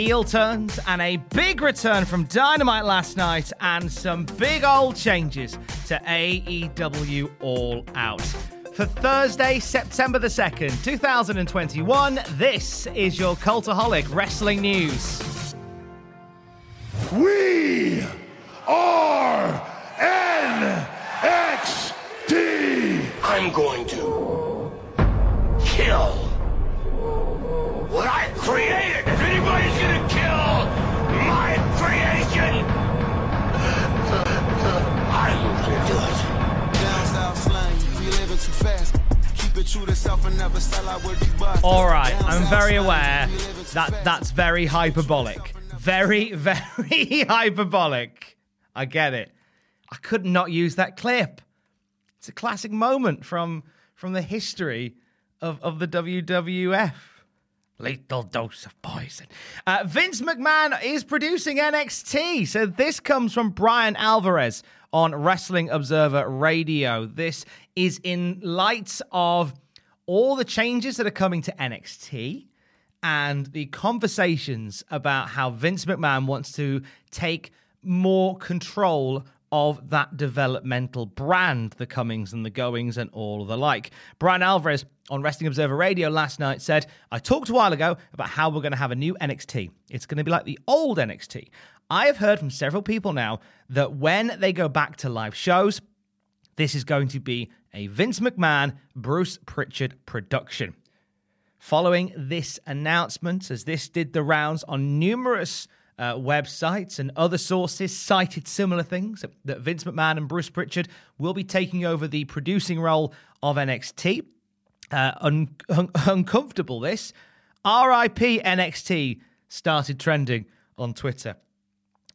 Heel turns and a big return from Dynamite last night, and some big old changes to AEW All Out. For Thursday, September the 2nd, 2021, this is your Cultaholic Wrestling News. We are NXT. I'm going to kill what I created. If anybody's gonna kill my creation, gonna do it. All right, I'm very aware that that's very hyperbolic. Very, very hyperbolic. I get it. I could not use that clip. It's a classic moment from from the history of, of the WWF. Lethal dose of poison. Uh, Vince McMahon is producing NXT. So this comes from Brian Alvarez on Wrestling Observer Radio. This is in light of all the changes that are coming to NXT and the conversations about how Vince McMahon wants to take more control of that developmental brand, the comings and the goings and all of the like. Brian Alvarez on Wrestling Observer Radio last night said, I talked a while ago about how we're going to have a new NXT. It's going to be like the old NXT. I have heard from several people now that when they go back to live shows, this is going to be a Vince McMahon, Bruce Pritchard production. Following this announcement, as this did the rounds on numerous uh, websites and other sources cited similar things that, Vince McMahon and Bruce Pritchard will be taking over the producing role of NXT. Uh, un- un- uncomfortable this. RIP NXT started trending on Twitter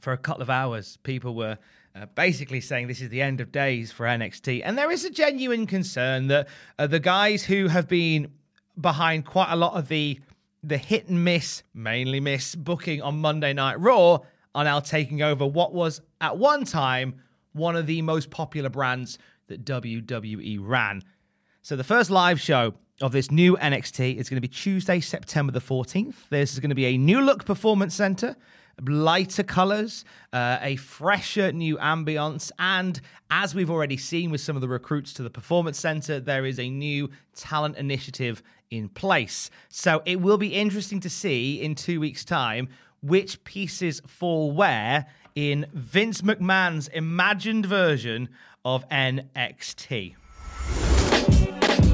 for a couple of hours, people were uh, basically saying this is the end of days for NXT. And there is a genuine concern that uh, the guys who have been behind quite a lot of the the hit and miss, mainly miss booking on Monday Night Raw are now taking over what was at one time one of the most popular brands that WWE ran. So the first live show of this new NXT is going to be Tuesday, September the 14th. This is going to be a new look performance center, lighter colors, uh, a fresher new ambience, and as we've already seen with some of the recruits to the performance center, there is a new talent initiative in place. So it will be interesting to see in 2 weeks time which pieces fall where in Vince McMahon's imagined version of NXT.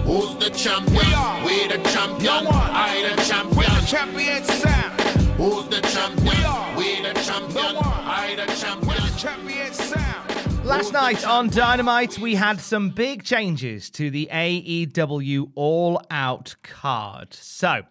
Who's the champion? We are. We the champion. No. I the We're the champion sound. Who's the champion? We are. We the champion. No one. I the champion. We're the champion sound. Last night on Dynamite, we had some big changes to the AEW All Out card. So,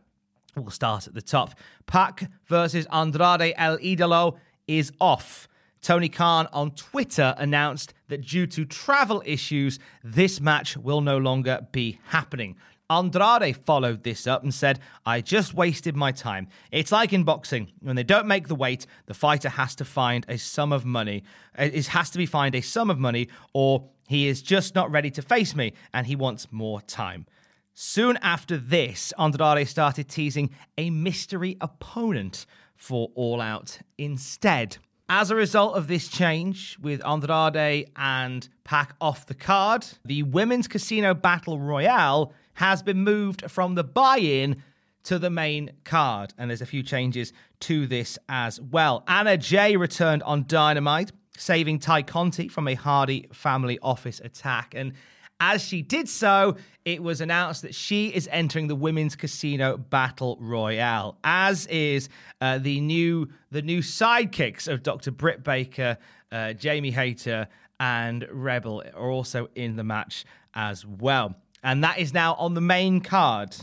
we'll start at the top. Pac versus Andrade El Idolo is off. Tony Khan on Twitter announced that due to travel issues, this match will no longer be happening. Andrade followed this up and said, I just wasted my time. It's like in boxing. When they don't make the weight, the fighter has to find a sum of money. Uh, it has to be find a sum of money, or he is just not ready to face me and he wants more time. Soon after this, Andrade started teasing a mystery opponent for All Out instead. As a result of this change, with Andrade and Pac off the card, the Women's Casino Battle Royale has been moved from the buy in to the main card. And there's a few changes to this as well. Anna Jay returned on Dynamite, saving Tay Conti from a Hardy family office attack. And as she did so, it was announced that she is entering the women's casino battle royale, as is uh, the new the new sidekicks of Dr. Britt Baker, uh, Jamie Hayter, and Rebel are also in the match as well, and that is now on the main card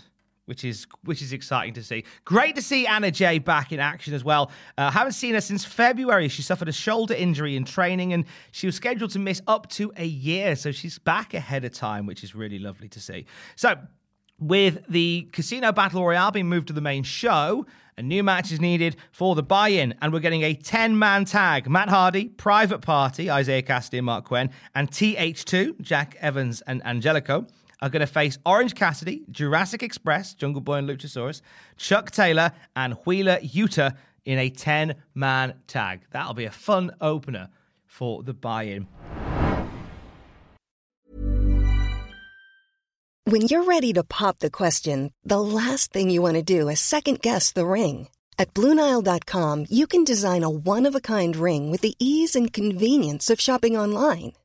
which is which is exciting to see. Great to see Anna Jay back in action as well. Uh, haven't seen her since February. She suffered a shoulder injury in training, and she was scheduled to miss up to a year. So she's back ahead of time, which is really lovely to see. So. With the Casino Battle Royale being moved to the main show, a new match is needed for the buy in, and we're getting a 10 man tag. Matt Hardy, Private Party, Isiah Kassidy and Marq Quen, and TH2, Jack Evans and Angelico are going to face Orange Cassidy, Jurassic Express, Jungle Boy and Luchasaurus, Chuck Taylor, and Wheeler Yuta in a 10 man tag. That'll be a fun opener for the buy in. When you're ready to pop the question, the last thing you want to do is second guess the ring. At Bluenile.com, you can design a one of a kind ring with the ease and convenience of shopping online.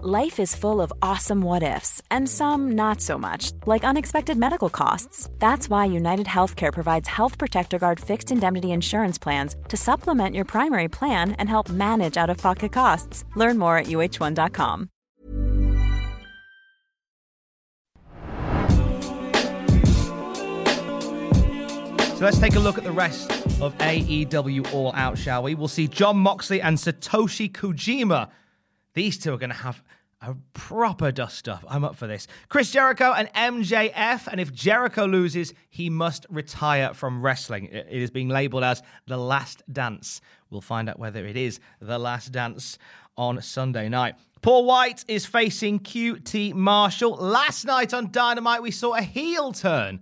Life is full of awesome what ifs, and some not so much, like unexpected medical costs. That's why United Healthcare provides Health Protector Guard fixed indemnity insurance plans to supplement your primary plan and help manage out of pocket costs. Learn more at uh1.com. So let's take a look at the rest of AEW All Out, shall we? We'll see Jon Moxley and Satoshi Kojima. These two are going to have a proper dust up. I'm up for this. Chris Jericho and MJF. And if Jericho loses, he must retire from wrestling. It is being labeled as the last dance. We'll find out whether it is the last dance on Sunday night. Paul Wight is facing QT Marshall. Last night on Dynamite, we saw a heel turn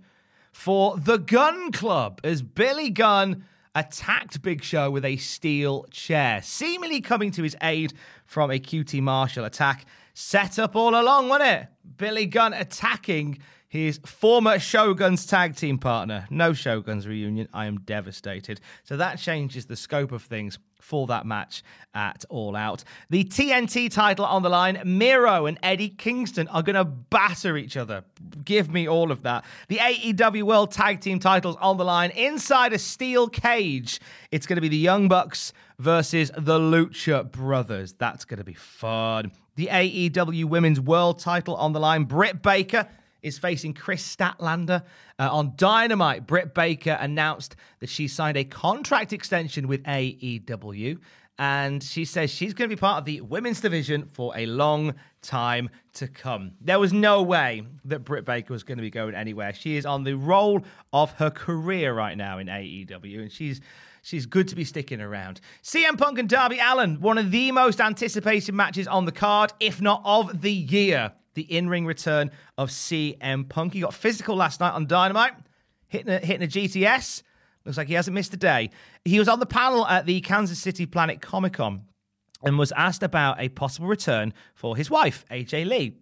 for the Gunn Club as Billy Gunn attacked Big Show with a steel chair, seemingly coming to his aid from a QT Marshall attack. Set up all along, wasn't it? Billy Gunn attacking his former Shogun's tag team partner. No Shogun's reunion. I am devastated. So that changes the scope of things for that match at All Out. The TNT title on the line. Miro and Eddie Kingston are going to batter each other. Give me all of that. The AEW World Tag Team titles on the line inside a steel cage. It's going to be the Young Bucks versus the Lucha Brothers. That's going to be fun. The AEW Women's World title on the line. Britt Baker is facing Kris Statlander. Uh, on Dynamite, Britt Baker announced that she signed a contract extension with AEW. And she says she's going to be part of the women's division for a long time to come. There was no way that Britt Baker was going to be going anywhere. She is on the roll of her career right now in AEW, and she's she's good to be sticking around. CM Punk and Darby Allin, one of the most anticipated matches on the card, if not of the year the in ring return of CM Punk. He got physical last night on Dynamite, hitting a, hitting a GTS. Looks like he hasn't missed a day. He was on the panel at the Kansas City Planet Comic Con and was asked about a possible return for his wife, AJ Lee.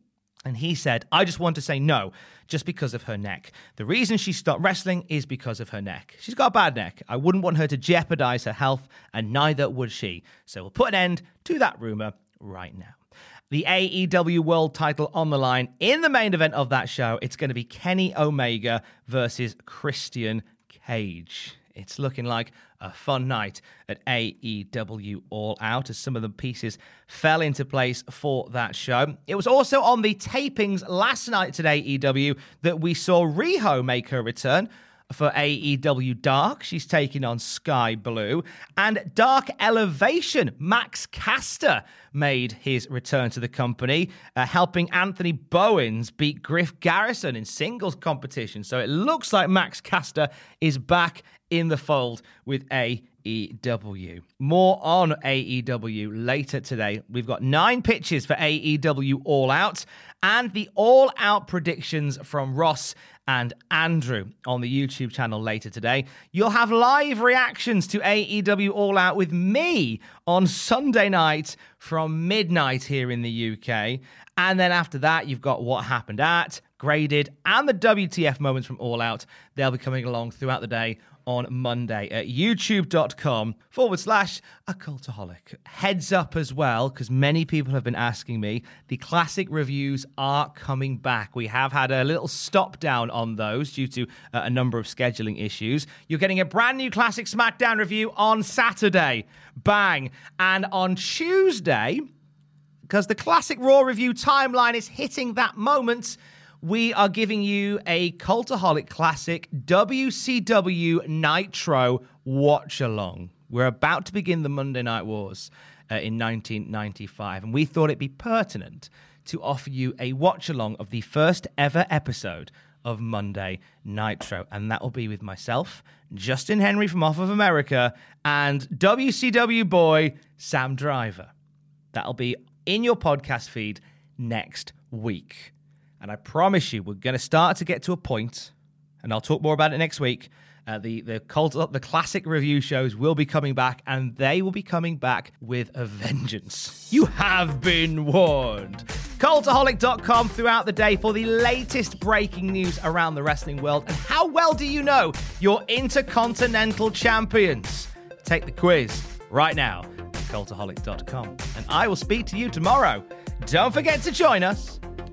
And he said, I just want to say no, just because of her neck. The reason she stopped wrestling is because of her neck. She's got a bad neck. I wouldn't want her to jeopardize her health, and neither would she. So we'll put an end to that rumor right now the AEW World title on the line. In the main event of that show, it's going to be Kenny Omega versus Christian Cage. It's looking like a fun night at AEW All Out as some of the pieces fell into place for that show. It was also on the tapings last night at AEW that we saw Riho make her return for AEW Dark. She's taking on Skye Blue. And Dark Elevation, Max Caster made his return to the company, uh, helping Anthony Bowens beat Griff Garrison in singles competition. So it looks like Max Caster is back in the fold with AEW. More on AEW later today. We've got nine pitches for AEW All Out and the All Out predictions from Ross and Andrew on the YouTube channel later today. You'll have live reactions to AEW All Out with me on Sunday night from midnight here in the UK. And then after that, you've got what happened at, graded, and the WTF moments from All Out. They'll be coming along throughout the day on Monday at youtube.com forward slash a cultaholic. Heads up as well, because many people have been asking me, the classic reviews are coming back. We have had a little stop down on those due to uh, a number of scheduling issues. You're getting a brand new classic SmackDown review on Saturday. Bang. And on Tuesday, because the classic Raw review timeline is hitting that moment we are giving you a Cultaholic Classic WCW Nitro watch along. We're about to begin the Monday Night Wars uh, in 1995, and we thought it'd be pertinent to offer you a watch along of the first ever episode of Monday Nitro, and that will be with myself, Justin Henry from Off of America, and WCW boy Sam Driver. That'll be in your podcast feed next week. And I promise you, we're going to start to get to a point, and I'll talk more about it next week. Uh, the the cult, the classic review shows will be coming back, and they will be coming back with a vengeance. You have been warned. Cultaholic.com throughout the day for the latest breaking news around the wrestling world. And how well do you know your intercontinental champions? Take the quiz right now at cultaholic.com. And I will speak to you tomorrow. Don't forget to join us.